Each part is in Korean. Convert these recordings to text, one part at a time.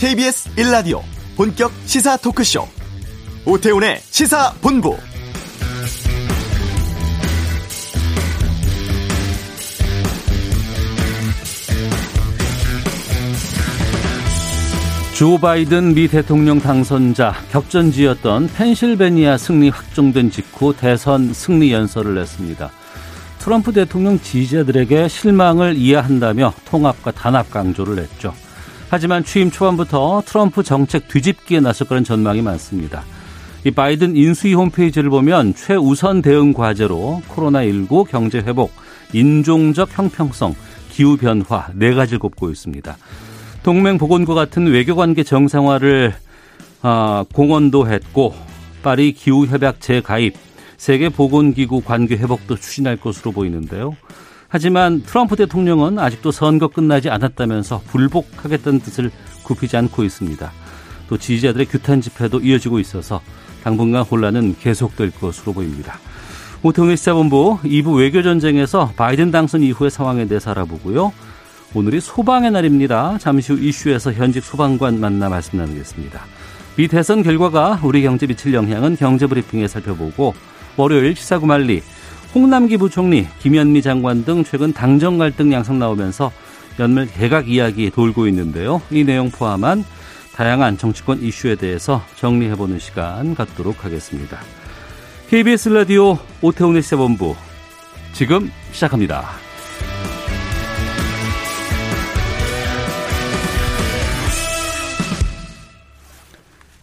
KBS 1라디오 본격 시사 토크쇼 오태훈의 시사본부 조 바이든 미 대통령 당선자 격전지였던 펜실베니아 승리 확정된 직후 대선 승리 연설을 냈습니다. 트럼프 대통령 지지자들에게 실망을 이해한다며 통합과 단합 강조를 했죠. 하지만 취임 초반부터 트럼프 정책 뒤집기에 나설 거란 전망이 많습니다. 이 바이든 인수위 홈페이지를 보면 최우선 대응 과제로 코로나19 경제 회복, 인종적 형평성, 기후 변화 네 가지를 꼽고 있습니다. 동맹 복원과 같은 외교 관계 정상화를 아, 공언도 했고 파리 기후 협약 재가입, 세계 보건기구 관계 회복도 추진할 것으로 보이는데요. 하지만 트럼프 대통령은 아직도 선거 끝나지 않았다면서 불복하겠다는 뜻을 굽히지 않고 있습니다. 또 지지자들의 규탄 집회도 이어지고 있어서 당분간 혼란은 계속될 것으로 보입니다. 오태훈의 시사본부 2부 외교전쟁에서 바이든 당선 이후의 상황에 대해서 알아보고요. 오늘이 소방의 날입니다. 잠시 후 이슈에서 현직 소방관 만나 말씀 나누겠습니다. 미 대선 결과가 우리 경제 미칠 영향은 경제브리핑에 살펴보고 월요일 시사구말리 홍남기 부총리, 김현미 장관 등 최근 당정 갈등 양상 나오면서 연말 개각 이야기 돌고 있는데요. 이 내용 포함한 다양한 정치권 이슈에 대해서 정리해보는 시간 갖도록 하겠습니다. KBS 라디오 오태훈의 시사본부 지금 시작합니다.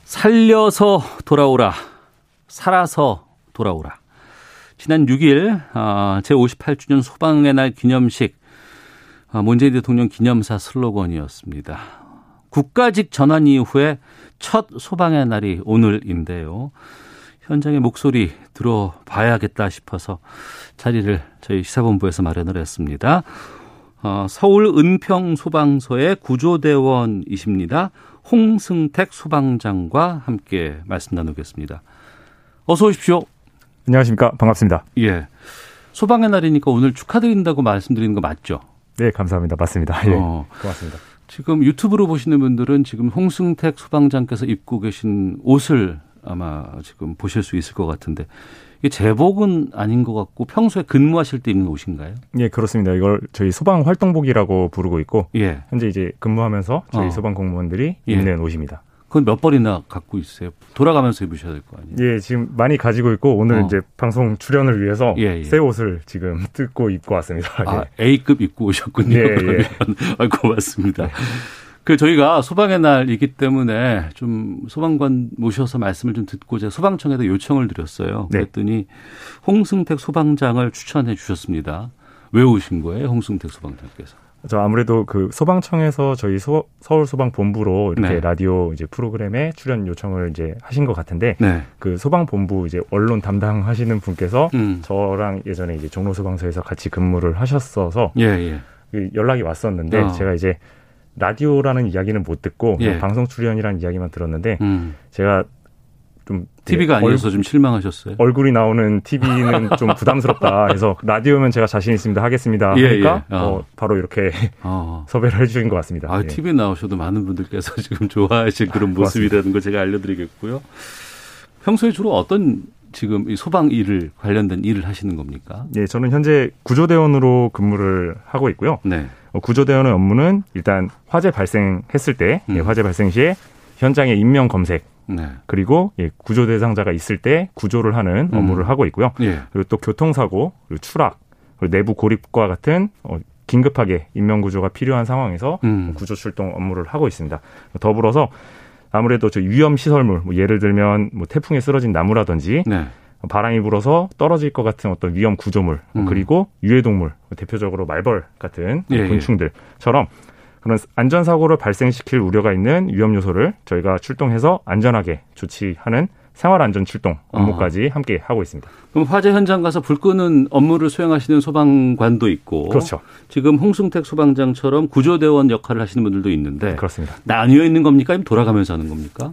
살려서 돌아오라. 살아서 돌아오라. 지난 6일 아, 제58주년 소방의 날 기념식 아, 문재인 대통령 기념사 슬로건이었습니다. 국가직 전환 이후에 첫 소방의 날이 오늘인데요. 현장의 목소리 들어봐야겠다 싶어서 자리를 저희 시사본부에서 마련을 했습니다. 어, 서울 은평소방서의 구조대원이십니다. 홍승택 소방장과 함께 말씀 나누겠습니다. 어서 오십시오. 안녕하십니까. 반갑습니다. 예. 소방의 날이니까 오늘 축하드린다고 말씀드리는 거 맞죠? 네, 감사합니다. 맞습니다. 예. 어, 고맙습니다. 지금 유튜브로 보시는 분들은 지금 홍승택 소방장께서 입고 계신 옷을 아마 지금 보실 수 있을 것 같은데 이게 제복은 아닌 것 같고 평소에 근무하실 때 입는 옷인가요? 예, 그렇습니다. 이걸 저희 소방 활동복이라고 부르고 있고 예. 현재 이제 근무하면서 저희 어. 소방 공무원들이 예. 입는 옷입니다. 그건 몇 벌이나 갖고 있어요? 돌아가면서 입으셔야 될 거 아니에요? 예, 지금 많이 가지고 있고 오늘 어. 이제 방송 출연을 위해서 예, 예. 새 옷을 지금 뜯고 입고 왔습니다. 아, 예. A급 입고 오셨군요. 예, 예. 아, 고맙습니다. 네. 그 저희가 소방의 날이기 때문에 좀 소방관 모셔서 말씀을 좀 듣고 제가 소방청에도 요청을 드렸어요. 네. 그랬더니 홍승택 소방장을 추천해 주셨습니다. 왜 오신 거예요, 홍승택 소방장께서? 저 아무래도 그 소방청에서 저희 소, 서울 소방 본부로 이렇게 네. 라디오 이제 프로그램에 출연 요청을 이제 하신 것 같은데 네. 그 소방 본부 이제 언론 담당하시는 분께서 음. 저랑 예전에 이제 종로 소방서에서 같이 근무를 하셨어서 예, 예. 그 연락이 왔었는데 어. 제가 이제 라디오라는 이야기는 못 듣고 예. 방송 출연이라는 이야기만 들었는데 음. 제가 좀 TV가 아니어서 좀 실망하셨어요. 얼굴이 나오는 TV는 좀 부담스럽다. 그래서 라디오면 제가 자신 있습니다. 하겠습니다. 예, 하니까 예. 어. 어, 바로 이렇게 어. 섭외를 해주신 것 같습니다. 아, 예. TV에 나오셔도 많은 분들께서 지금 좋아하실 그런 모습이라는 걸 제가 알려드리겠고요. 평소에 주로 어떤 지금 이 소방 일을 관련된 일을 하시는 겁니까? 예, 저는 현재 구조대원으로 근무를 하고 있고요. 네. 어, 구조대원의 업무는 일단 화재 발생했을 때 예, 음. 예, 화재 발생 시에 현장의 인명 검색 네. 그리고 예, 구조 대상자가 있을 때 구조를 하는 음. 업무를 하고 있고요. 예. 그리고 또 교통사고, 그리고 추락, 그리고 내부 고립과 같은 어, 긴급하게 인명 구조가 필요한 상황에서 음. 구조 출동 업무를 하고 있습니다. 더불어서 아무래도 저 위험 시설물, 뭐 예를 들면 뭐 태풍에 쓰러진 나무라든지 네. 바람이 불어서 떨어질 것 같은 어떤 위험 구조물, 음. 그리고 유해동물, 대표적으로 말벌 같은 예, 예. 곤충들처럼 그런 안전사고를 발생시킬 우려가 있는 위험 요소를 저희가 출동해서 안전하게 조치하는 생활안전 출동 업무까지 아. 함께 하고 있습니다. 그럼 화재 현장 가서 불 끄는 업무를 수행하시는 소방관도 있고, 그렇죠. 지금 홍승택 소방장처럼 구조대원 역할을 하시는 분들도 있는데, 그렇습니다. 나뉘어 있는 겁니까? 아니면 돌아가면서 하는 겁니까?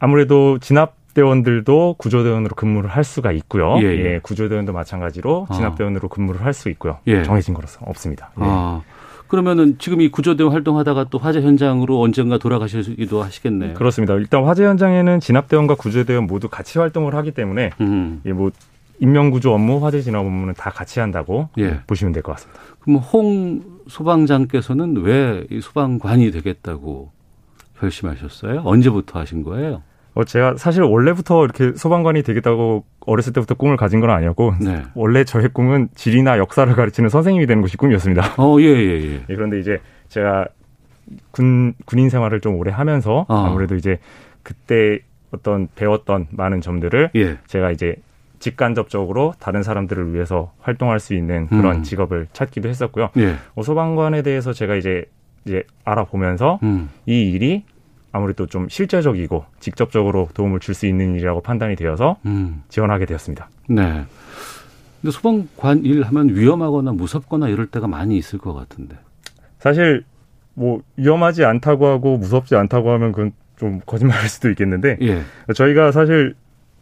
아무래도 진압 대원들도 구조대원으로 근무를 할 수가 있고요. 예, 예. 예 구조대원도 마찬가지로 아. 진압대원으로 근무를 할 수 있고요. 예. 정해진 거로서 없습니다. 예. 아. 그러면은 지금 이 구조대원 활동하다가 또 화재 현장으로 언젠가 돌아가시기도 하시겠네요. 그렇습니다. 일단 화재 현장에는 진압대원과 구조대원 모두 같이 활동을 하기 때문에 음. 예, 뭐 인명구조 업무, 화재 진압 업무는 다 같이 한다고 예. 보시면 될 것 같습니다. 그럼 홍 소방장께서는 왜이 소방관이 되겠다고 결심하셨어요? 언제부터 하신 거예요? 어, 제가 사실 원래부터 이렇게 소방관이 되겠다고 어렸을 때부터 꿈을 가진 건 아니었고, 네. 원래 저의 꿈은 지리나 역사를 가르치는 선생님이 되는 것이 꿈이었습니다. 어, 예, 예, 예. 예 그런데 이제 제가 군, 군인 생활을 좀 오래 하면서 어. 아무래도 이제 그때 어떤 배웠던 많은 점들을 예. 제가 이제 직간접적으로 다른 사람들을 위해서 활동할 수 있는 그런 음. 직업을 찾기도 했었고요. 예. 어, 소방관에 대해서 제가 이제 이제 알아보면서 음. 이 일이 아무래도 좀 실제적이고 직접적으로 도움을 줄 수 있는 일이라고 판단이 되어서 음. 지원하게 되었습니다. 네. 근데 소방관 일 하면 위험하거나 무섭거나 이럴 때가 많이 있을 것 같은데. 사실 뭐 위험하지 않다고 하고 무섭지 않다고 하면 그건 좀 거짓말일 수도 있겠는데 예. 저희가 사실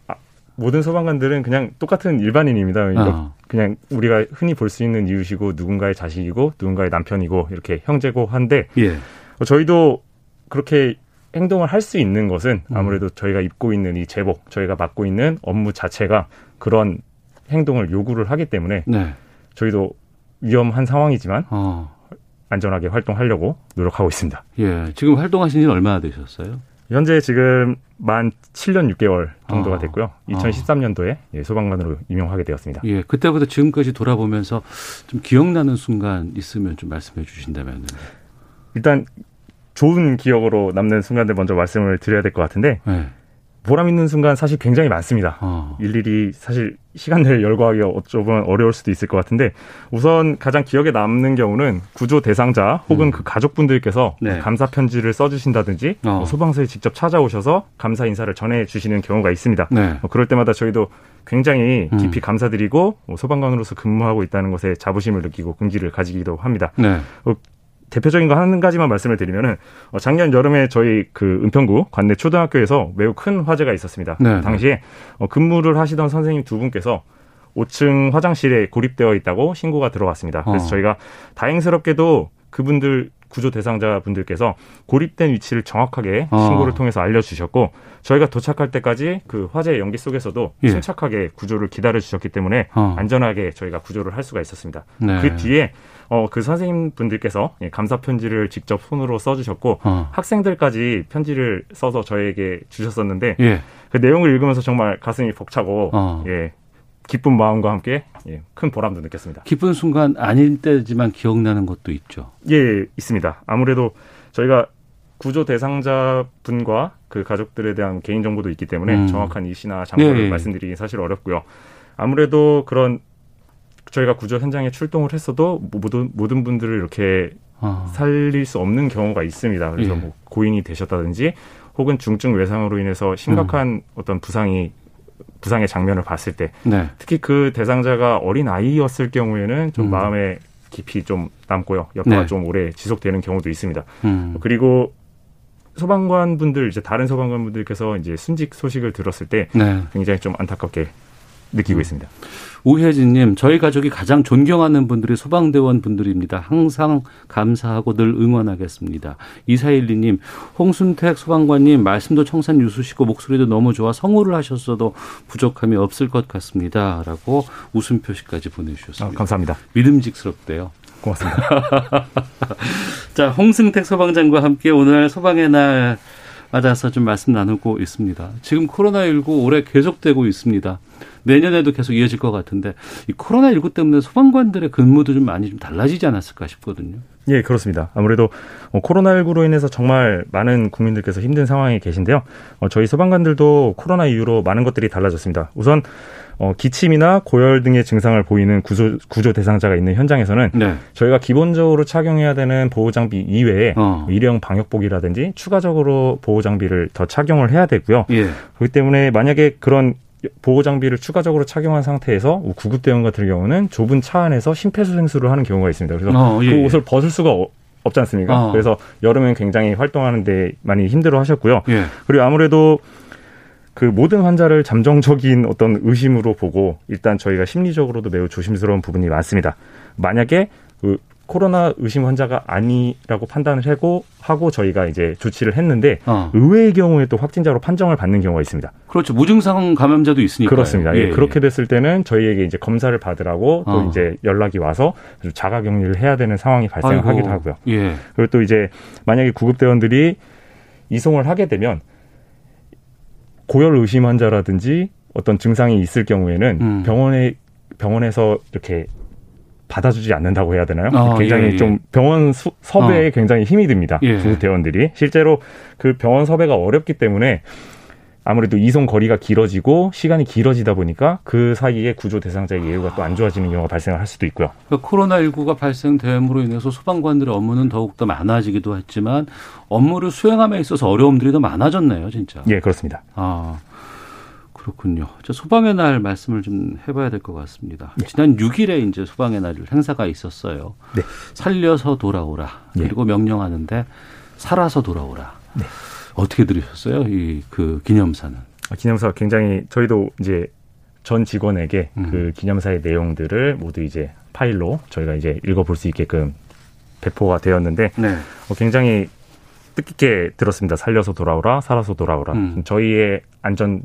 아, 모든 소방관들은 그냥 똑같은 일반인입니다. 아. 그냥 우리가 흔히 볼 수 있는 이웃이고 누군가의 자식이고 누군가의 남편이고 이렇게 형제고 한데 예. 저희도 그렇게 행동을 할 수 있는 것은 음. 아무래도 저희가 입고 있는 이 제복, 저희가 맡고 있는 업무 자체가 그런 행동을 요구를 하기 때문에 네. 저희도 위험한 상황이지만 어. 안전하게 활동하려고 노력하고 있습니다. 예, 지금 활동하신 지는 얼마나 되셨어요? 현재 지금 만 7년 6개월 정도가 아. 됐고요. 2013년도에 예, 소방관으로 임용하게 되었습니다. 예, 그때부터 지금까지 돌아보면서 좀 기억나는 순간 있으면 좀 말씀해 주신다면. 일단 좋은 기억으로 남는 순간들 먼저 말씀을 드려야 될 것 같은데 네. 보람 있는 순간 사실 굉장히 많습니다. 어. 일일이 사실 시간 내에 열거하기 어쩌면 어려울 수도 있을 것 같은데 우선 가장 기억에 남는 경우는 구조 대상자 혹은 음. 그 가족분들께서 네. 감사 편지를 써주신다든지 어. 뭐 소방서에 직접 찾아오셔서 감사 인사를 전해주시는 경우가 있습니다. 네. 뭐 그럴 때마다 저희도 굉장히 음. 깊이 음. 감사드리고 뭐 소방관으로서 근무하고 있다는 것에 자부심을 느끼고 긍지를 가지기도 합니다. 네. 어, 대표적인 거 한 가지만 말씀을 드리면은 어, 작년 여름에 저희 그 은평구 관내 초등학교에서 매우 큰 화재가 있었습니다. 네. 당시에 어, 근무를 하시던 선생님 두 분께서 5층 화장실에 고립되어 있다고 신고가 들어왔습니다. 그래서 어. 저희가 다행스럽게도 그분들 구조 대상자 분들께서 고립된 위치를 정확하게 어. 신고를 통해서 알려주셨고 저희가 도착할 때까지 그 화재 연기 속에서도 예. 침착하게 구조를 기다려 주셨기 때문에 어. 안전하게 저희가 구조를 할 수가 있었습니다. 네. 그 뒤에 어, 그 선생님 분들께서 예, 감사 편지를 직접 손으로 써주셨고 어. 학생들까지 편지를 써서 저에게 주셨었는데 예. 그 내용을 읽으면서 정말 가슴이 벅차고 어. 예, 기쁜 마음과 함께 예, 큰 보람도 느꼈습니다. 기쁜 순간 아닐 때지만 기억나는 것도 있죠. 예, 있습니다. 아무래도 저희가 구조 대상자 분과 그 가족들에 대한 개인 정보도 있기 때문에 음. 정확한 이시나 장소를 예, 예. 말씀드리기 사실 어렵고요. 아무래도 그런 저희가 구조 현장에 출동을 했어도 모든 모든 분들을 이렇게 아. 살릴 수 없는 경우가 있습니다. 그래서 예. 뭐 고인이 되셨다든지 혹은 중증 외상으로 인해서 심각한 음. 어떤 부상이 부상의 장면을 봤을 때 네. 특히 그 대상자가 어린 아이였을 경우에는 좀 음. 마음에 깊이 좀 남고요. 여파가 네. 좀 오래 지속되는 경우도 있습니다. 음. 그리고 소방관 분들 이제 다른 소방관 분들께서 이제 순직 소식을 들었을 때 네. 굉장히 좀 안타깝게 느끼고 음. 있습니다. 우혜진님, 저희 가족이 가장 존경하는 분들이 소방대원 분들입니다. 항상 감사하고 늘 응원하겠습니다. 이사일리님, 홍순택 소방관님, 말씀도 청산 유수시고 목소리도 너무 좋아 성우를 하셨어도 부족함이 없을 것 같습니다. 라고 웃음 표시까지 보내주셨습니다. 아, 감사합니다. 믿음직스럽대요. 고맙습니다. 자, 홍승택 소방장과 함께 오늘 소방의 날 맞아서 좀 말씀 나누고 있습니다. 지금 코로나19 올해 계속되고 있습니다. 내년에도 계속 이어질 것 같은데 이 코로나19 때문에 소방관들의 근무도 좀 많이 좀 달라지지 않았을까 싶거든요. 예, 그렇습니다. 아무래도 어, 코로나19로 인해서 정말 많은 국민들께서 힘든 상황에 계신데요. 어, 저희 소방관들도 코로나 이후로 많은 것들이 달라졌습니다. 우선 어, 기침이나 고열 등의 증상을 보이는 구조, 구조 대상자가 있는 현장에서는 네. 저희가 기본적으로 착용해야 되는 보호 장비 이외에 어. 일회용 방역복이라든지 추가적으로 보호 장비를 더 착용을 해야 되고요. 예. 그렇기 때문에 만약에 그런 보호 장비를 추가적으로 착용한 상태에서 구급 대원 같은 경우는 좁은 차 안에서 심폐소생술을 하는 경우가 있습니다. 그래서 어, 예. 그 옷을 벗을 수가 없지 않습니까? 어. 그래서 여름엔 굉장히 활동하는데 많이 힘들어 하셨고요. 예. 그리고 아무래도 그 모든 환자를 잠정적인 어떤 의심으로 보고 일단 저희가 심리적으로도 매우 조심스러운 부분이 많습니다. 만약에 그 코로나 의심 환자가 아니라고 판단을 하고 하고 저희가 이제 조치를 했는데 어. 의외의 경우에 또 확진자로 판정을 받는 경우가 있습니다. 그렇죠. 무증상 감염자도 있으니까. 그렇습니다. 예, 예, 그렇게 됐을 때는 저희에게 이제 검사를 받으라고 또 어. 이제 연락이 와서 자가 격리를 해야 되는 상황이 발생을 하기도 하고요. 예. 그리고 또 이제 만약에 구급 대원들이 이송을 하게 되면 고열 의심 환자라든지 어떤 증상이 있을 경우에는 음. 병원에 병원에서 이렇게 받아주지 않는다고 해야 되나요? 아, 굉장히 예, 예. 좀 병원 수, 섭외에 어. 굉장히 힘이 듭니다. 예. 구대원들이 실제로 그 병원 섭외가 어렵기 때문에 아무래도 이송 거리가 길어지고 시간이 길어지다 보니까 그 사이에 구조 대상자의 예우가 또 안 좋아지는 경우가 발생을 할 수도 있고요. 그러니까 코로나19가 발생됨으로 인해서 소방관들의 업무는 더욱더 많아지기도 했지만 업무를 수행함에 있어서 어려움들이 더 많아졌네요, 진짜. 예, 그렇습니다. 아. 그렇군요. 저 소방의 날 말씀을 좀 해봐야 될 것 같습니다. 네. 지난 6일에 이제 소방의 날 행사가 있었어요. 네. 살려서 돌아오라. 네. 그리고 네. 명령하는데 살아서 돌아오라. 네. 어떻게 들으셨어요? 이 그 기념사는? 아, 기념사 굉장히 저희도 이제 전 직원에게 음. 그 기념사의 내용들을 모두 이제 파일로 저희가 이제 읽어볼 수 있게끔 배포가 되었는데 네. 어, 굉장히 뜻깊게 들었습니다. 살려서 돌아오라, 살아서 돌아오라. 음. 저희의 안전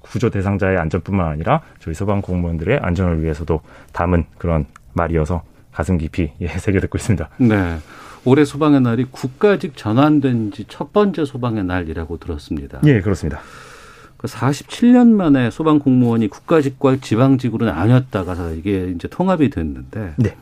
구조 대상자의 안전뿐만 아니라 저희 소방 공무원들의 안전을 위해서도 담은 그런 말이어서 가슴 깊이 예, 새겨듣고 있습니다. 네. 올해 소방의 날이 국가직 전환된 지 첫 번째 소방의 날이라고 들었습니다. 예, 그렇습니다. 그 47년 만에 소방 공무원이 국가직과 지방직으로 나뉘었다가 이게 이제 통합이 됐는데 네.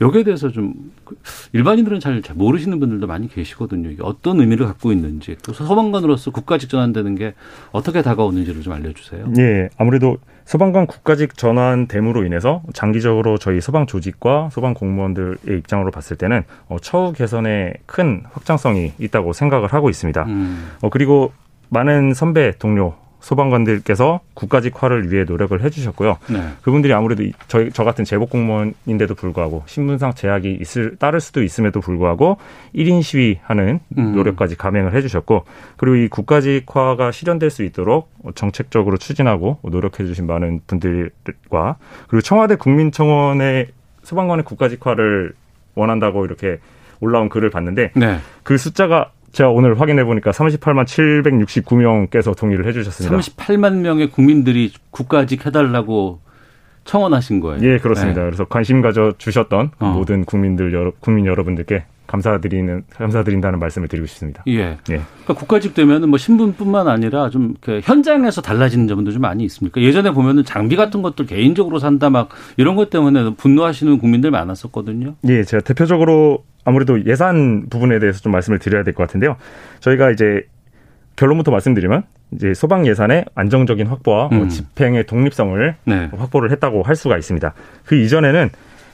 여기에 대해서 좀그 일반인들은 잘, 잘 모르시는 분들도 많이 계시거든요. 이게 어떤 의미를 갖고 있는지 또 소방관으로서 국가직 전환되는 게 어떻게 다가오는지를 좀 알려주세요. 예, 아무래도 소방관 국가직 전환됨으로 인해서 장기적으로 저희 소방 조직과 소방 공무원들의 입장으로 봤을 때는 어, 처우 개선에 큰 확장성이 있다고 생각을 하고 있습니다. 음. 어, 그리고 많은 선배 동료 소방관들께서 국가직화를 위해 노력을 해주셨고요. 네. 그분들이 아무래도 저희 저 같은 제복 공무원인데도 불구하고 신분상 제약이 있을 따를 수도 있음에도 불구하고 1인 시위하는 음. 노력까지 감행을 해주셨고 그리고 이 국가직화가 실현될 수 있도록 정책적으로 추진하고 노력해주신 많은 분들과 그리고 청와대 국민청원의 소방관의 국가직화를 원한다고 이렇게 올라온 글을 봤는데 네. 그 숫자가 제가 오늘 확인해 보니까 38만 769명께서 동의를 해주셨습니다. 38만 명의 국민들이 국가직 해달라고 청원하신 거예요. 예, 그렇습니다. 네. 그래서 관심 가져 주셨던 어. 모든 국민들 여러 국민 여러분들께 감사드리는 감사드린다는 말씀을 드리고 싶습니다. 예. 예. 그러니까 국가직 되면은 뭐 신분뿐만 아니라 좀 현장에서 달라지는 점도 좀 많이 있습니까? 예전에 보면은 장비 같은 것들 개인적으로 산다 막 이런 것 때문에 분노하시는 국민들 많았었거든요. 예, 제가 대표적으로 아무래도 예산 부분에 대해서 좀 말씀을 드려야 될 것 같은데요. 저희가 이제 결론부터 말씀드리면 이제 소방 예산의 안정적인 확보와 뭐 음. 집행의 독립성을 네. 확보를 했다고 할 수가 있습니다. 그 이전에는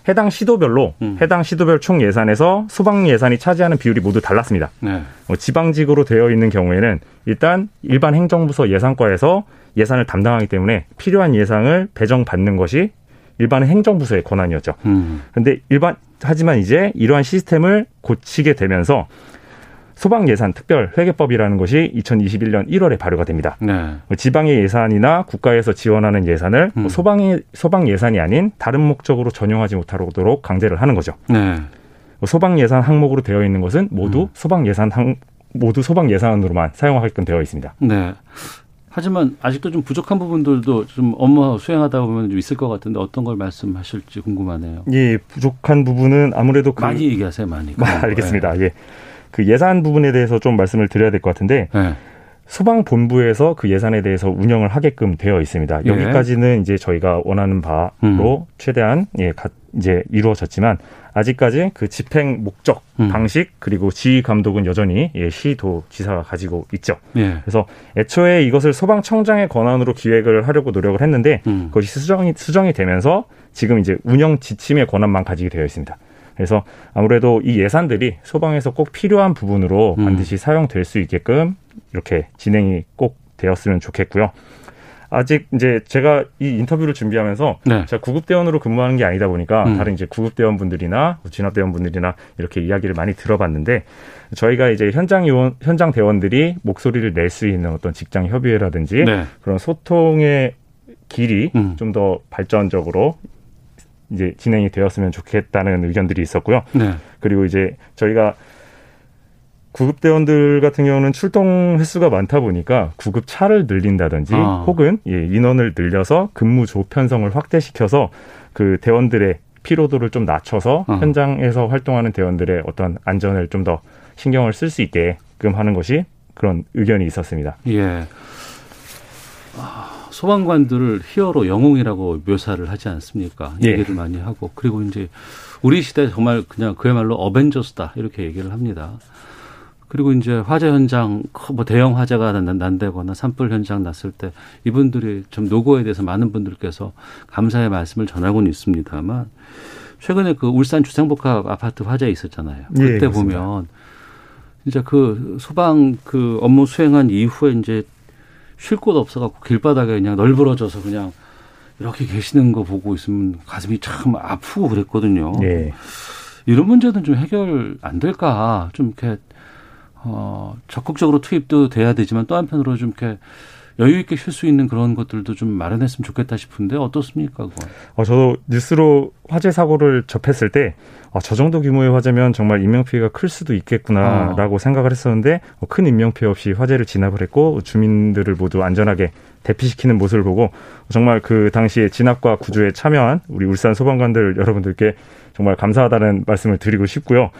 해당 시도별로 음. 해당 시도별 총 예산에서 소방 예산이 차지하는 비율이 모두 달랐습니다. 네. 뭐 지방직으로 되어 있는 경우에는 일단 일반 행정부서 예산과에서 예산을 담당하기 때문에 필요한 예산을 배정받는 것이 일반 행정부서의 권한이었죠. 그런데 음. 일반 하지만 이제 이러한 시스템을 고치게 되면서 소방 예산 특별 회계법이라는 것이 2021년 1월에 발효가 됩니다. 네. 뭐 지방의 예산이나 국가에서 지원하는 예산을 뭐 음. 소방의 소방 예산이 아닌 다른 목적으로 전용하지 못하도록 강제를 하는 거죠. 네. 뭐 소방 예산 항목으로 되어 있는 것은 모두 음. 소방 예산 항 모두 소방 예산으로만 사용하게끔 되어 있습니다. 네. 하지만 아직도 좀 부족한 부분들도 좀 업무 수행하다 보면 좀 있을 것 같은데 어떤 걸 말씀하실지 궁금하네요. 예, 부족한 부분은 아무래도 그 많이 얘기하세요, 많이. 아, 알겠습니다. 네. 예. 그 예산 부분에 대해서 좀 말씀을 드려야 될 것 같은데 네. 소방 본부에서 그 예산에 대해서 운영을 하게끔 되어 있습니다. 예. 여기까지는 이제 저희가 원하는 바로 음. 최대한 예, 이제 이루어졌지만 아직까지 그 집행 목적, 음. 방식 그리고 지휘 감독은 여전히 예, 시도 지사가 가지고 있죠. 예. 그래서 애초에 이것을 소방청장의 권한으로 기획을 하려고 노력을 했는데 음. 그것이 수정이 수정이 되면서 지금 이제 운영 지침의 권한만 가지게 되어 있습니다. 그래서 아무래도 이 예산들이 소방에서 꼭 필요한 부분으로 음. 반드시 사용될 수 있게끔 이렇게 진행이 꼭 되었으면 좋겠고요. 아직 이제 제가 이 인터뷰를 준비하면서 네. 제가 구급대원으로 근무하는 게 아니다 보니까 음. 다른 이제 구급대원분들이나 진압대원분들이나 이렇게 이야기를 많이 들어봤는데 저희가 이제 현장 요원, 현장 대원들이 목소리를 낼 수 있는 어떤 직장 협의회라든지 네. 그런 소통의 길이 음. 좀더 발전적으로 이제 진행이 되었으면 좋겠다는 의견들이 있었고요. 네. 그리고 이제 저희가 구급대원들 같은 경우는 출동 횟수가 많다 보니까 구급 차를 늘린다든지 아. 혹은 예, 인원을 늘려서 근무 조 편성을 확대시켜서 그 대원들의 피로도를 좀 낮춰서 아. 현장에서 활동하는 대원들의 어떤 안전을 좀 더 신경을 쓸 수 있게끔 하는 것이 그런 의견이 있었습니다. 예. 아, 소방관들을 히어로 영웅이라고 묘사를 하지 않습니까? 예. 얘기를 많이 하고 그리고 이제 우리 시대 정말 그냥 그야말로 어벤져스다 이렇게 얘기를 합니다. 그리고 이제 화재 현장 뭐 대형 화재가 난다거나 산불 현장 났을 때 이분들이 좀 노고에 대해서 많은 분들께서 감사의 말씀을 전하고는 있습니다만 최근에 그 울산 주상복합 아파트 화재 있었잖아요. 예, 그때 예, 보면 진짜 그 소방 그 업무 수행한 이후에 이제 쉴 곳 없어갖고 길바닥에 그냥 널브러져서 그냥 이렇게 계시는 거 보고 있으면 가슴이 참 아프고 그랬거든요. 예. 이런 문제는 좀 해결 안 될까? 좀 이렇게 어, 적극적으로 투입도 돼야 되지만 또 한편으로 좀 이렇게 여유 있게 쉴 수 있는 그런 것들도 좀 마련했으면 좋겠다 싶은데 어떻습니까? 그건? 어, 저도 뉴스로 화재 사고를 접했을 때, 어, 저 정도 규모의 화재면 정말 인명 피해가 클 수도 있겠구나라고 어. 생각을 했었는데, 어, 큰 인명 피해 없이 화재를 진압을 했고, 주민들을 모두 안전하게 대피시키는 모습을 보고, 정말 그 당시에 진압과 구조에 참여한 우리 울산 소방관들 여러분들께 정말 감사하다는 말씀을 드리고 싶고요.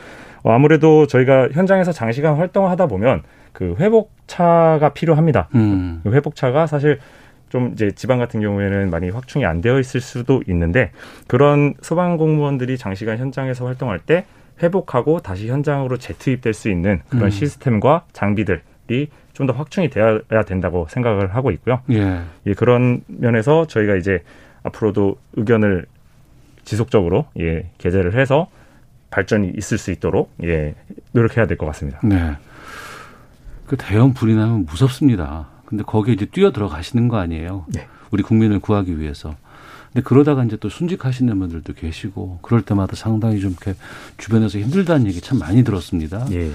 어, 아무래도 저희가 현장에서 장시간 활동을 하다 보면 그 회복차가 필요합니다. 음. 그 회복차가 사실 좀 이제 지방 같은 경우에는 많이 확충이 안 되어 있을 수도 있는데 그런 소방 공무원들이 장시간 현장에서 활동할 때 회복하고 다시 현장으로 재투입될 수 있는 그런 음. 시스템과 장비들이 좀 더 확충이 되어야 된다고 생각을 하고 있고요. 예. 예, 그런 면에서 저희가 이제 앞으로도 의견을 지속적으로 예, 게재를 해서 발전이 있을 수 있도록 예, 노력해야 될 것 같습니다. 네. 그 대형 불이 나면 무섭습니다. 근데 거기에 이제 뛰어 들어가시는 거 아니에요. 네. 우리 국민을 구하기 위해서. 근데 그러다가 이제 또 순직하시는 분들도 계시고 그럴 때마다 상당히 좀 이렇게 주변에서 힘들다는 얘기 참 많이 들었습니다. 예.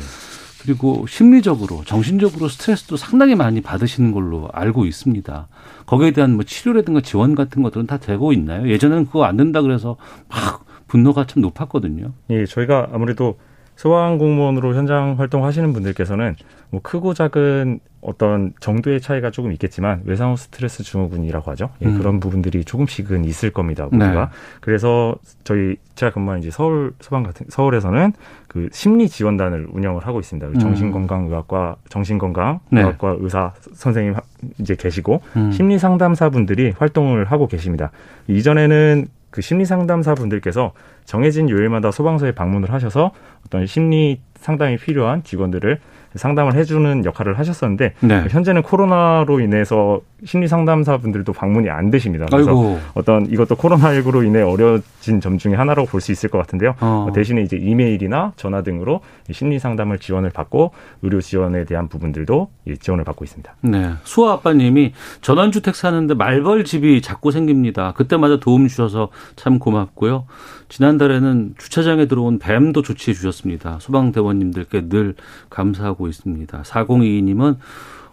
그리고 심리적으로 정신적으로 스트레스도 상당히 많이 받으시는 걸로 알고 있습니다. 거기에 대한 뭐 치료라든가 지원 같은 것들은 다 되고 있나요? 예전에는 그거 안 된다 그래서 막 분노가 참 높았거든요. 예, 저희가 아무래도 소방 공무원으로 현장 활동하시는 분들께서는 뭐 크고 작은 어떤 정도의 차이가 조금 있겠지만 외상후 스트레스 증후군이라고 하죠. 예, 음. 그런 부분들이 조금씩은 있을 겁니다. 우리가 네. 그래서 저희 제가 근무한 이제 서울 소방 같은 서울에서는 그 심리 지원단을 운영을 하고 있습니다. 그 음. 정신건강의학과 정신건강의학과 네. 의사 선생님 이제 계시고 음. 심리 상담사분들이 활동을 하고 계십니다. 이전에는 그 심리 상담사 분들께서 정해진 요일마다 소방서에 방문을 하셔서 어떤 심리 상담이 필요한 직원들을 상담을 해주는 역할을 하셨었는데 네. 현재는 코로나로 인해서 심리 상담사 분들도 방문이 안 되십니다. 그래서 아이고. 어떤 이것도 코로나19로 인해 어려진 점 중에 하나라고 볼 수 있을 것 같은데요. 어. 대신에 이제 이메일이나 전화 등으로 심리 상담을 지원을 받고 의료 지원에 대한 부분들도 지원을 받고 있습니다. 네. 수아 아빠님이 전원주택 사는데 말벌 집이 자꾸 생깁니다. 그때마다 도움 주셔서 참 고맙고요. 지난달에는 주차장에 들어온 뱀도 조치해 주셨습니다. 소방대원님들께 늘 감사하고 있습니다. 4022님은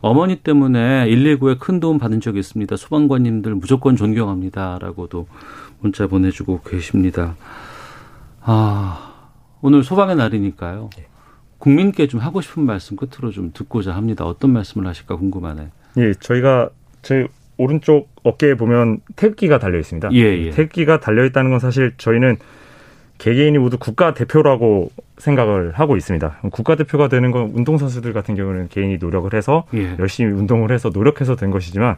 어머니 때문에 119에 큰 도움 받은 적이 있습니다. 소방관님들 무조건 존경합니다 라고도 문자 보내주고 계십니다. 아 오늘 소방의 날이니까요. 네. 국민께 좀 하고 싶은 말씀 끝으로 좀 듣고자 합니다. 어떤 말씀을 하실까 궁금하네. 예, 저희가 제 오른쪽 어깨에 보면 태극기가 달려 있습니다. 예, 예. 태극기가 달려 있다는 건 사실 저희는 개개인이 모두 국가 대표라고 생각을 하고 있습니다. 국가 대표가 되는 건 운동 선수들 같은 경우는 개인이 노력을 해서 예. 열심히 운동을 해서 노력해서 된 것이지만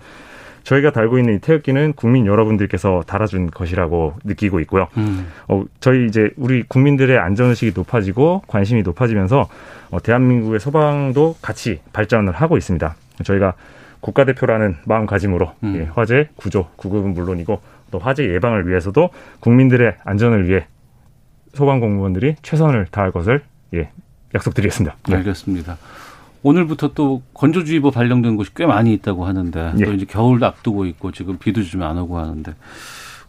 저희가 달고 있는 이 태극기는 국민 여러분들께서 달아준 것이라고 느끼고 있고요. 음. 어, 저희 이제 우리 국민들의 안전의식이 높아지고 관심이 높아지면서 어, 대한민국의 소방도 같이 발전을 하고 있습니다. 저희가 국가대표라는 마음가짐으로 음. 예, 화재 구조 구급은 물론이고 또 화재 예방을 위해서도 국민들의 안전을 위해 소방 공무원들이 최선을 다할 것을 예, 약속드리겠습니다. 네. 알겠습니다. 오늘부터 또 건조주의보 발령된 곳이 꽤 많이 있다고 하는데 예. 또 이제 겨울 앞두고 있고 지금 비도 좀 안 오고 하는데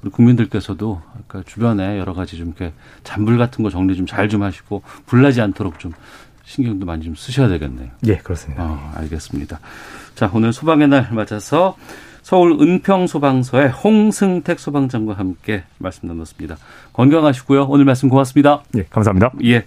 우리 국민들께서도 아까 주변에 여러 가지 좀 이렇게 잔불 같은 거 정리 좀 잘좀 좀 하시고 불나지 않도록 좀 신경도 많이 좀 쓰셔야 되겠네요. 예, 그렇습니다. 어, 알겠습니다. 자, 오늘 소방의 날 맞아서 서울 은평 소방서의 홍승택 소방장과 함께 말씀 나눴습니다. 건강하시고요. 오늘 말씀 고맙습니다. 예, 감사합니다. 예.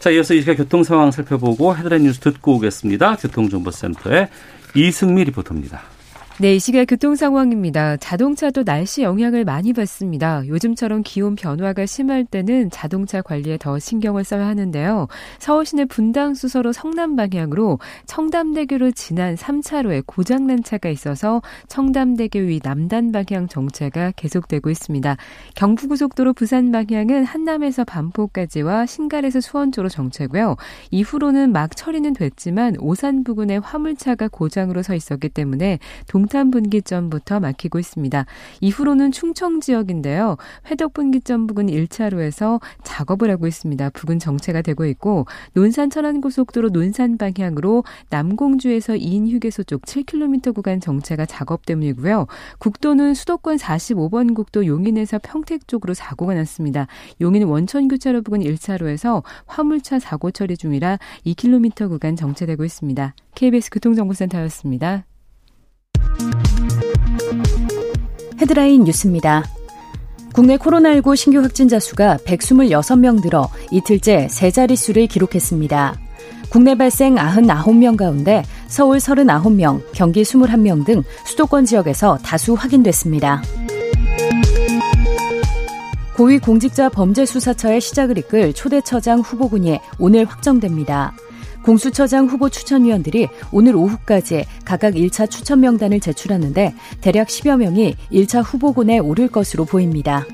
자, 이어서 이 시각 교통 상황 살펴보고 헤드라인 뉴스 듣고 오겠습니다. 교통정보센터의 이승미 리포터입니다. 네, 이 시각 교통 상황입니다. 자동차도 날씨 영향을 많이 받습니다. 요즘처럼 기온 변화가 심할 때는 자동차 관리에 더 신경을 써야 하는데요. 서울시내 분당 수서로 성남 방향으로 청담대교를 지난 3차로에 고장난 차가 있어서 청담대교 위 남단 방향 정체가 계속되고 있습니다. 경부고속도로 부산 방향은 한남에서 반포까지와 신갈에서 수원 쪽으로 정체고요. 이후로는 막 처리는 됐지만 오산 부근에 화물차가 고장으로 서 있었기 때문에 동 동탄 분기점부터 막히고 있습니다. 이후로는 충청 지역인데요. 회덕 분기점 부근 1차로에서 작업을 하고 있습니다. 부근 정체가 되고 있고 논산 천안 고속도로 논산 방향으로 남공주에서 2인 휴게소 쪽 7km 구간 정체가 작업 때문이고요. 국도는 수도권 45번 국도 용인에서 평택 쪽으로 사고가 났습니다. 용인 원천 교차로 부근 1차로에서 화물차 사고 처리 중이라 2km 구간 정체되고 있습니다. KBS 교통정보센터였습니다. 헤드라인 뉴스입니다. 국내 코로나19 신규 확진자 수가 126명 늘어 이틀째 세 자릿수를 기록했습니다. 국내 발생 99명 가운데 서울 39명, 경기 21명 등 수도권 지역에서 다수 확인됐습니다. 고위공직자 범죄수사처의 시작을 이끌 초대처장 후보군이 오늘 확정됩니다. 공수처장 후보 추천위원들이 오늘 오후까지 각각 1차 추천 명단을 제출하는데 대략 10여 명이 1차 후보군에 오를 것으로 보입니다.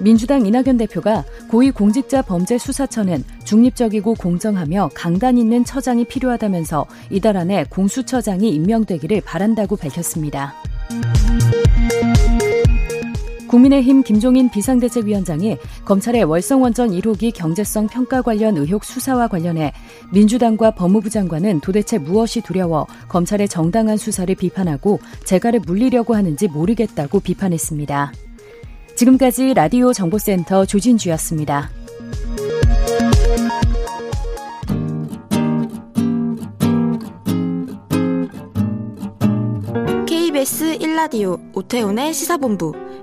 민주당 이낙연 대표가 고위공직자 범죄수사처는 중립적이고 공정하며 강단 있는 처장이 필요하다면서 이달 안에 공수처장이 임명되기를 바란다고 밝혔습니다. 국민의힘 김종인 비상대책위원장이 검찰의 월성원전 1호기 경제성 평가 관련 의혹 수사와 관련해 민주당과 법무부 장관은 도대체 무엇이 두려워 검찰의 정당한 수사를 비판하고 재갈을 물리려고 하는지 모르겠다고 비판했습니다. 지금까지 라디오 정보센터 조진주였습니다. KBS 1라디오 오태훈의 시사본부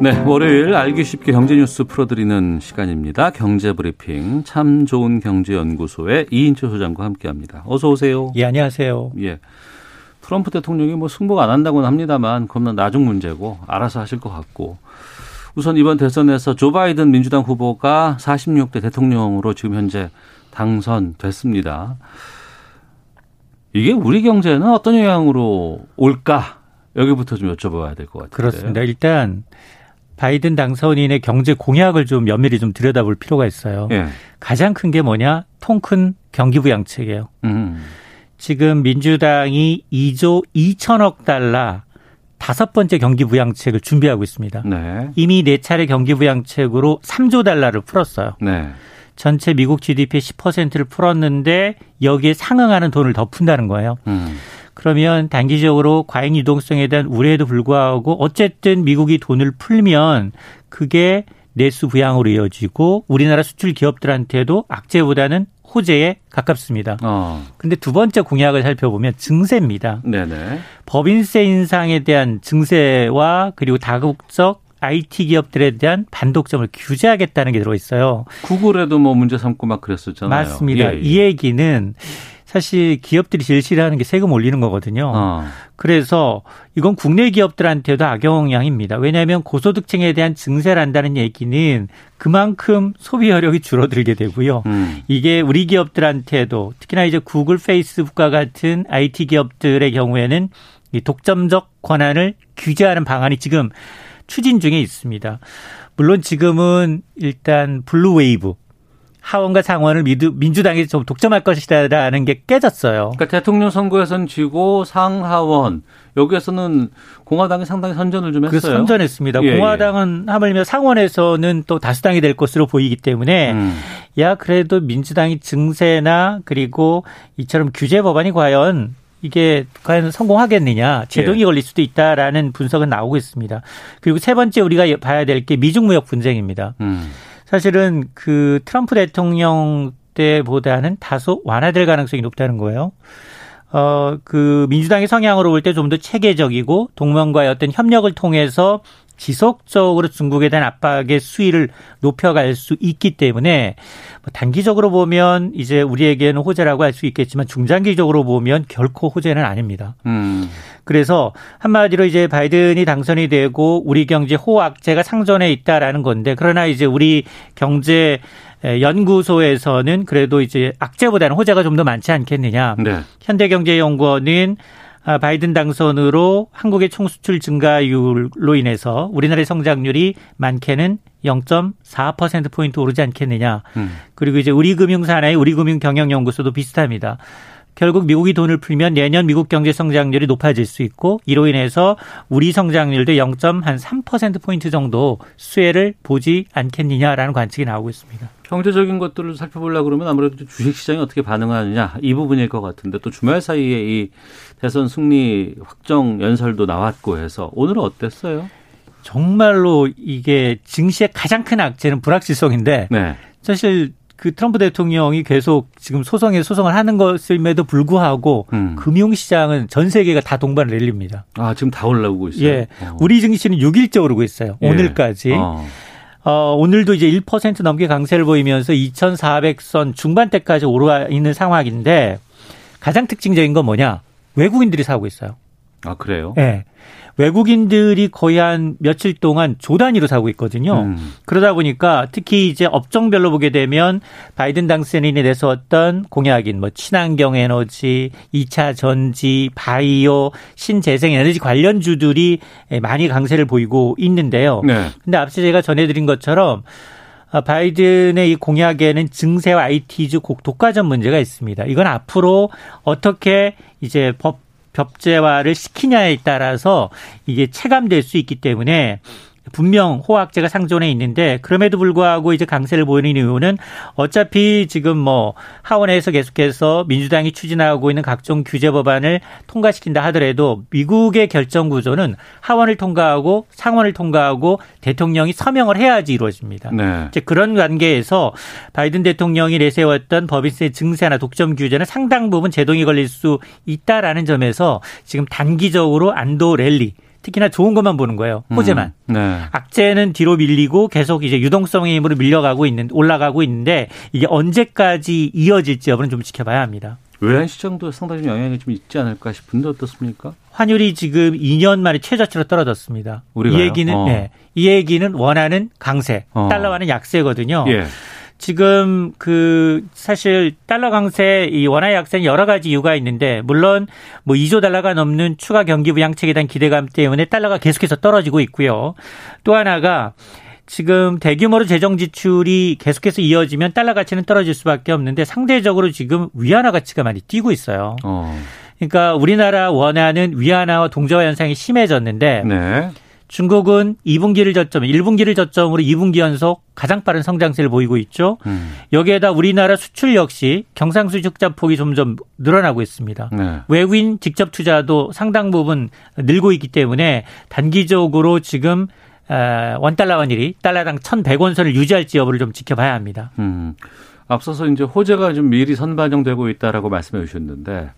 네, 월요일 알기 쉽게 경제 뉴스 풀어드리는 시간입니다. 경제 브리핑 참 좋은 경제 연구소의 이인철 소장과 함께합니다. 어서 오세요. 예, 안녕하세요. 예. 트럼프 대통령이 뭐 승복 안 한다고는 합니다만 그건 나중 문제고 알아서 하실 것 같고 우선 이번 대선에서 조 바이든 민주당 후보가 46대 대통령으로 지금 현재 당선됐습니다. 이게 우리 경제는 어떤 영향으로 올까? 여기부터 좀 여쭤봐야 될 것 같아요. 그렇습니다. 일단 바이든 당선인의 경제 공약을 좀 면밀히 좀 들여다볼 필요가 있어요. 예. 가장 큰 게 뭐냐? 통큰 경기 부양책이에요. 음. 지금 민주당이 2조 2천억 달러 다섯 번째 경기 부양책을 준비하고 있습니다. 네. 이미 네 차례 경기 부양책으로 3조 달러를 풀었어요. 네. 전체 미국 GDP의 10%를 풀었는데 여기에 상응하는 돈을 더 푼다는 거예요. 음. 그러면 단기적으로 과잉 유동성에 대한 우려에도 불구하고 어쨌든 미국이 돈을 풀면 그게 내수 부양으로 이어지고 우리나라 수출 기업들한테도 악재보다는 호재에 가깝습니다. 어. 근데 두 번째 공약을 살펴보면 증세입니다. 네네. 법인세 인상에 대한 증세와 그리고 다국적 IT 기업들에 대한 반독점을 규제하겠다는 게 들어 있어요. 구글에도 뭐 문제 삼고 막 그랬었잖아요. 맞습니다. 예, 예. 이 얘기는 사실 기업들이 제일 싫어하는 게 세금 올리는 거거든요. 어. 그래서 이건 국내 기업들한테도 악영향입니다. 왜냐하면 고소득층에 대한 증세를 한다는 얘기는 그만큼 소비 여력이 줄어들게 되고요. 음. 이게 우리 기업들한테도 특히나 이제 구글, 페이스북과 같은 IT 기업들의 경우에는 이 독점적 권한을 규제하는 방안이 지금 추진 중에 있습니다. 물론 지금은 일단 blue wave 하원과 상원을 민주당이 좀 독점할 것이다라는 게 깨졌어요. 그러니까 대통령 선거에선 지고 상하원 여기에서는 공화당이 상당히 선전을 좀 했어요. 선전했습니다. 예, 공화당은 예. 하물며 상원에서는 또 다수당이 될 것으로 보이기 때문에 음. 야 그래도 민주당이 증세나 그리고 이처럼 규제 법안이 과연 이게 과연 성공하겠느냐 제동이 예. 걸릴 수도 있다라는 분석은 나오고 있습니다. 그리고 세 번째 우리가 봐야 될 게 미중 무역 분쟁입니다. 음. 사실은 그 트럼프 대통령 때보다는 다소 완화될 가능성이 높다는 거예요. 어, 그 민주당의 성향으로 볼 때 좀 더 체계적이고 동맹과의 어떤 협력을 통해서 지속적으로 중국에 대한 압박의 수위를 높여갈 수 있기 때문에 뭐 단기적으로 보면 이제 우리에게는 호재라고 할 수 있겠지만 중장기적으로 보면 결코 호재는 아닙니다. 음. 그래서 한마디로 이제 바이든이 당선이 되고 우리 경제 호악재가 상존해 있다라는 건데 그러나 이제 우리 경제 연구소에서는 그래도 이제 악재보다는 호재가 좀 더 많지 않겠느냐. 네. 현대경제연구원은 아, 바이든 당선으로 한국의 총수출 증가율로 인해서 우리나라의 성장률이 많게는 0.4%포인트 오르지 않겠느냐. 음. 그리고 이제 우리금융산하의 우리금융경영연구소도 비슷합니다. 결국 미국이 돈을 풀면 내년 미국 경제 성장률이 높아질 수 있고 이로 인해서 우리 성장률도 0.3% 포인트 정도 수혜를 보지 않겠느냐라는 관측이 나오고 있습니다. 경제적인 것들을 살펴보려 그러면 아무래도 주식 시장이 어떻게 반응하느냐 이 부분일 것 같은데 또 주말 사이에 이 대선 승리 확정 연설도 나왔고 해서 오늘은 어땠어요? 정말로 이게 증시의 가장 큰 악재는 불확실성인데 네. 사실 그 트럼프 대통령이 계속 지금 소송에 소송을 하는 것임에도 불구하고 음. 금융시장은 전 세계가 다 동반을 내립니다. 아 지금 다 올라오고 있어요. 예, 어. 우리 증시는 6일째 오르고 있어요. 예. 오늘까지. 어. 어, 오늘도 이제 1% 넘게 강세를 보이면서 2,400선 중반대까지 오르고 있는 상황인데 가장 특징적인 건 뭐냐? 외국인들이 사고 있어요. 아, 그래요? 네. 외국인들이 거의 한 며칠 동안 조 단위로 사고 있거든요. 음. 그러다 보니까 특히 이제 업종별로 보게 되면 바이든 당선인이 내세웠던 공약인 뭐 친환경 에너지, 2차 전지, 바이오, 신재생 에너지 관련주들이 많이 강세를 보이고 있는데요. 네. 근데 앞서 제가 전해드린 것처럼 아, 바이든의 이 공약에는 증세와 IT주 독과점 문제가 있습니다. 이건 앞으로 어떻게 이제 법 법제화를 시키냐에 따라서 이게 체감될 수 있기 때문에 분명 호학제가 상존해 있는데 그럼에도 불구하고 이제 강세를 보이는 이유는 어차피 지금 뭐 하원에서 계속해서 민주당이 추진하고 있는 각종 규제 법안을 통과시킨다 하더라도 미국의 결정 구조는 하원을 통과하고 상원을 통과하고 대통령이 서명을 해야지 이루어집니다. 네. 이제 그런 관계에서 바이든 대통령이 내세웠던 법인세 증세나 독점 규제는 상당 부분 제동이 걸릴 수 있다라는 점에서 지금 단기적으로 안도 랠리 특히나 좋은 것만 보는 거예요. 호재만. 음, 네. 악재는 뒤로 밀리고 계속 이제 유동성의 힘으로 밀려가고 있는 올라가고 있는데 이게 언제까지 이어질지 여부는 좀 지켜봐야 합니다. 외환 시장도 상당히 영향이 좀 있지 않을까 싶은데 어떻습니까? 환율이 지금 2년 만에 최저치로 떨어졌습니다. 우리가요? 이 얘기는 어. 네, 이 얘기는 원하는 강세, 어. 달러와는 약세거든요. 예. 지금 그 사실 달러 강세 이 원화 약세는 여러 가지 이유가 있는데 물론 뭐 2조 달러가 넘는 추가 경기 부양책에 대한 기대감 때문에 달러가 계속해서 떨어지고 있고요. 또 하나가 지금 대규모로 재정 지출이 계속해서 이어지면 달러 가치는 떨어질 수밖에 없는데 상대적으로 지금 위안화 가치가 많이 뛰고 있어요. 어. 그러니까 우리나라 원화는 위안화와 동저화 현상이 심해졌는데 네. 중국은 2분기를 저점, 1분기를 저점으로 2분기 연속 가장 빠른 성장세를 보이고 있죠. 음. 여기에다 우리나라 수출 역시 경상수지 흑자 폭이 점점 늘어나고 있습니다. 네. 외국인 직접 투자도 상당 부분 늘고 있기 때문에 단기적으로 지금 원달러 환율이 달러당 1,100원 선을 유지할지 여부를 좀 지켜봐야 합니다. 음. 앞서서 이제 호재가 좀 미리 선반영되고 있다라고 말씀해 주셨는데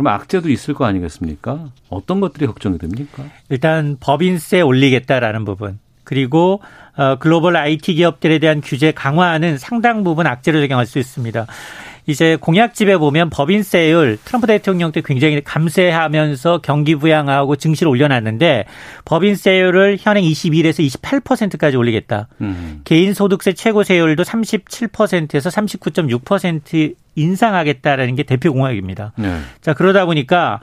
그럼 악재도 있을 거 아니겠습니까? 어떤 것들이 걱정이 됩니까? 일단 법인세 올리겠다라는 부분. 그리고 어, 글로벌 IT 기업들에 대한 규제 강화는 상당 부분 악재로 적용할 수 있습니다. 이제 공약집에 보면 법인세율 트럼프 대통령 때 굉장히 감세하면서 경기 부양하고 증시를 올려놨는데 법인세율을 현행 21에서 28%까지 올리겠다. 음. 개인소득세 최고세율도 37%에서 39.6% 인상하겠다라는 게 대표 공약입니다. 네. 자 그러다 보니까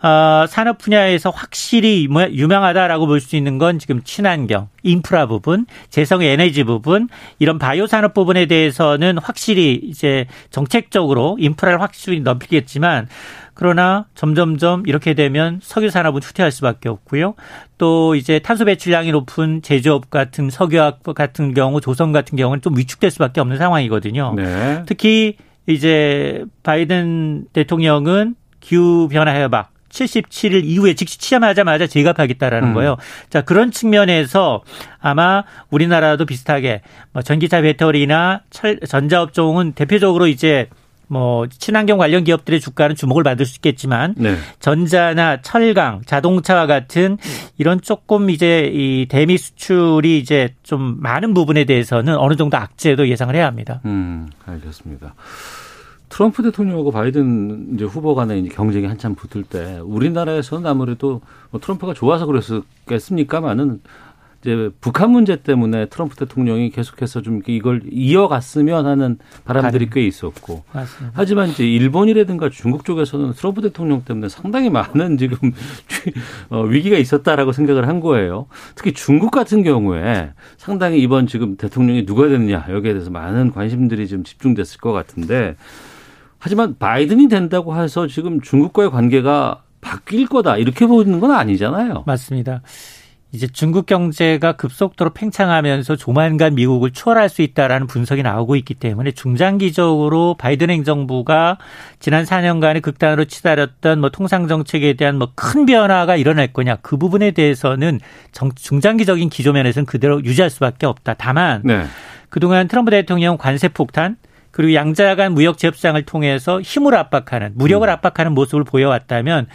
어, 산업 분야에서 확실히 유명하다라고 볼 수 있는 건 지금 친환경, 인프라 부분, 재성 에너지 부분, 이런 바이오 산업 부분에 대해서는 확실히 이제 정책적으로 인프라를 확실히 넓히겠지만 그러나 점점점 이렇게 되면 석유 산업은 후퇴할 수밖에 없고요. 또 이제 탄소 배출량이 높은 제조업 같은 석유학 같은 경우, 조선 같은 경우는 좀 위축될 수밖에 없는 상황이거든요. 네. 특히 이제 바이든 대통령은 기후 변화 협약 77일 이후에 즉시 취임하자마자 재가하겠다라는 음. 거예요. 자, 그런 측면에서 아마 우리나라도 비슷하게 뭐 전기차 배터리나 철, 전자업종은 대표적으로 이제 뭐 친환경 관련 기업들의 주가는 주목을 받을 수 있겠지만 네. 전자나 철강, 자동차와 같은 이런 조금 이제 이 대미 수출이 이제 좀 많은 부분에 대해서는 어느 정도 악재도 예상을 해야 합니다. 음, 알겠습니다. 트럼프 대통령하고 바이든 이제 후보 간의 이제 경쟁이 한참 붙을 때 우리나라에서는 아무래도 뭐 트럼프가 좋아서 그랬겠습니까만은 이제 북한 문제 때문에 트럼프 대통령이 계속해서 좀 이걸 이어갔으면 하는 바람들이 꽤 있었고. 맞습니다. 하지만 이제 일본이라든가 중국 쪽에서는 트럼프 대통령 때문에 상당히 많은 지금 어, 위기가 있었다라고 생각을 한 거예요. 특히 중국 같은 경우에 상당히 이번 지금 대통령이 누가 됐느냐 여기에 대해서 많은 관심들이 좀 집중됐을 것 같은데 하지만 바이든이 된다고 해서 지금 중국과의 관계가 바뀔 거다 이렇게 보는 건 아니잖아요. 맞습니다. 이제 중국 경제가 급속도로 팽창하면서 조만간 미국을 추월할 수 있다라는 분석이 나오고 있기 때문에 중장기적으로 바이든 행정부가 지난 4년간의 극단으로 치달았던 뭐 통상 정책에 대한 뭐 큰 변화가 일어날 거냐 그 부분에 대해서는 정, 중장기적인 기조면에서는 그대로 유지할 수밖에 없다. 다만 네. 그동안 트럼프 대통령 관세 폭탄 그리고 양자 간 무역 재협상을 통해서 힘을 압박하는 무력을 음. 압박하는 모습을 보여왔다면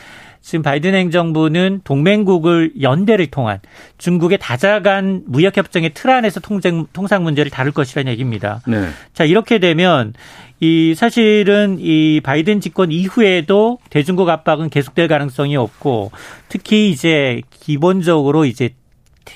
지금 바이든 행정부는 동맹국을 연대를 통한 중국의 다자간 무역 협정의 틀 안에서 통쟁, 통상 문제를 다룰 것이라는 얘기입니다. 네. 자 이렇게 되면 이 사실은 이 바이든 집권 이후에도 대중국 압박은 계속될 가능성이 높고 특히 이제 기본적으로 이제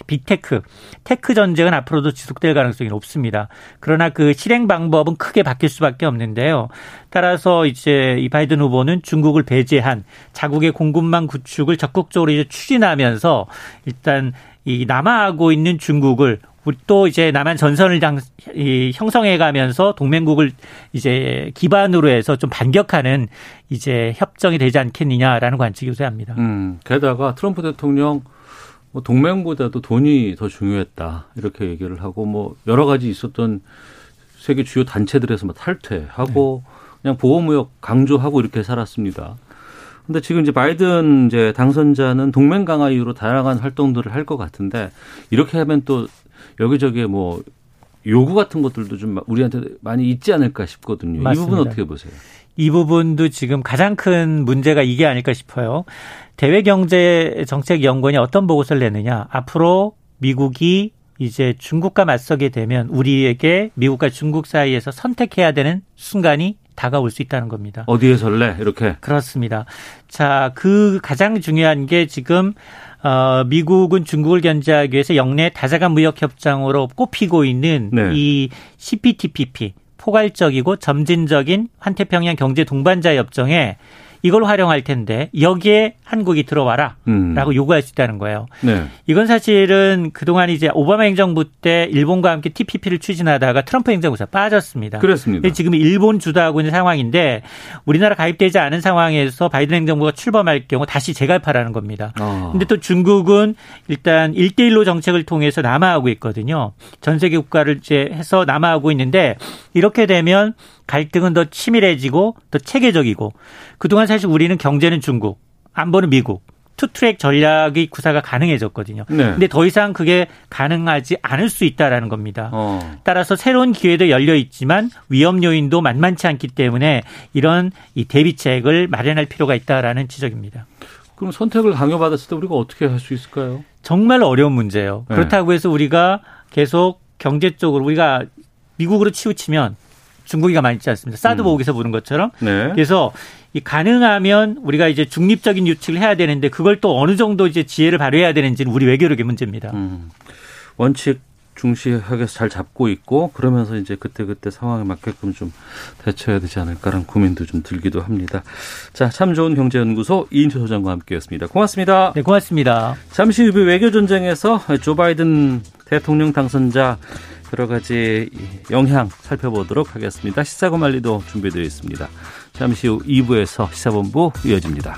빅테크, 테크 전쟁은 앞으로도 지속될 가능성이 높습니다. 그러나 그 실행 방법은 크게 바뀔 수밖에 없는데요. 따라서 이제 이 바이든 후보는 중국을 배제한 자국의 공급망 구축을 적극적으로 이제 추진하면서 일단 이 남하하고 있는 중국을 또 이제 남한 전선을 형성해 가면서 동맹국을 이제 기반으로 해서 좀 반격하는 이제 협정이 되지 않겠느냐라는 관측이 우세합니다. 음, 게다가 트럼프 대통령 뭐 동맹보다도 돈이 더 중요했다 이렇게 얘기를 하고 뭐 여러 가지 있었던 세계 주요 단체들에서 막 탈퇴하고 네. 그냥 보호무역 강조하고 이렇게 살았습니다. 근데 지금 이제 바이든 이제 당선자는 동맹 강화 이후로 다양한 활동들을 할 것 같은데 이렇게 하면 또 여기저기 뭐 요구 같은 것들도 좀 우리한테 많이 있지 않을까 싶거든요. 맞습니다. 이 부분 어떻게 보세요? 이 부분도 지금 가장 큰 문제가 이게 아닐까 싶어요. 대외경제정책연구원이 어떤 보고서를 내느냐. 앞으로 미국이 이제 중국과 맞서게 되면 우리에게 미국과 중국 사이에서 선택해야 되는 순간이 다가올 수 있다는 겁니다. 어디에 설래? 이렇게. 그렇습니다. 자, 그 가장 중요한 게 지금 어 미국은 중국을 견제하기 위해서 영내 다자간 무역 협정으로 꼽히고 있는 네. 이 CPTPP 포괄적이고 점진적인 환태평양 경제 동반자 협정에 이걸 활용할 텐데 여기에 한국이 들어와라라고 음. 요구할 수 있다는 거예요. 네. 이건 사실은 그동안 이제 오바마 행정부 때 일본과 함께 TPP를 추진하다가 트럼프 행정부에서 빠졌습니다. 그렇습니다. 지금 일본 주도하고 있는 상황인데 우리나라 가입되지 않은 상황에서 바이든 행정부가 출범할 경우 다시 재가입하라는 겁니다. 어. 근데 또 중국은 일단 1대1로 정책을 통해서 남하하고 있거든요. 전 세계 국가를 이제 해서 남하하고 있는데 이렇게 되면 갈등은 더 치밀해지고 더 체계적이고 그동안 사실 우리는 경제는 중국, 안보는 미국, 투트랙 전략의 구사가 가능해졌거든요. 네. 근데 더 이상 그게 가능하지 않을 수 있다라는 겁니다. 어. 따라서 새로운 기회도 열려 있지만 위험 요인도 만만치 않기 때문에 이런 이 대비책을 마련할 필요가 있다라는 지적입니다. 그럼 선택을 강요받았을 때 우리가 어떻게 할 수 있을까요? 정말 어려운 문제예요. 네. 그렇다고 해서 우리가 계속 경제 적으로 우리가 미국으로 치우치면 중국이가 많이 있지 않습니까? 사드 음. 보복에서 보는 것처럼. 네. 그래서 이 가능하면 우리가 이제 중립적인 유치를 해야 되는데 그걸 또 어느 정도 이제 지혜를 발휘해야 되는지는 우리 외교력의 문제입니다. 음. 원칙 중시하게 잘 잡고 있고 그러면서 이제 그때그때 상황에 맞게끔 좀 대처해야 되지 않을까라는 고민도 좀 들기도 합니다. 자, 참 좋은 경제연구소 이인철 소장과 함께했습니다. 고맙습니다. 네, 고맙습니다. 잠시 후 외교 전쟁에서 조 바이든 대통령 당선자 여러 가지 영향 살펴보도록 하겠습니다. 시사고말리도 준비되어 있습니다. 잠시 후 2부에서 시사본부 이어집니다.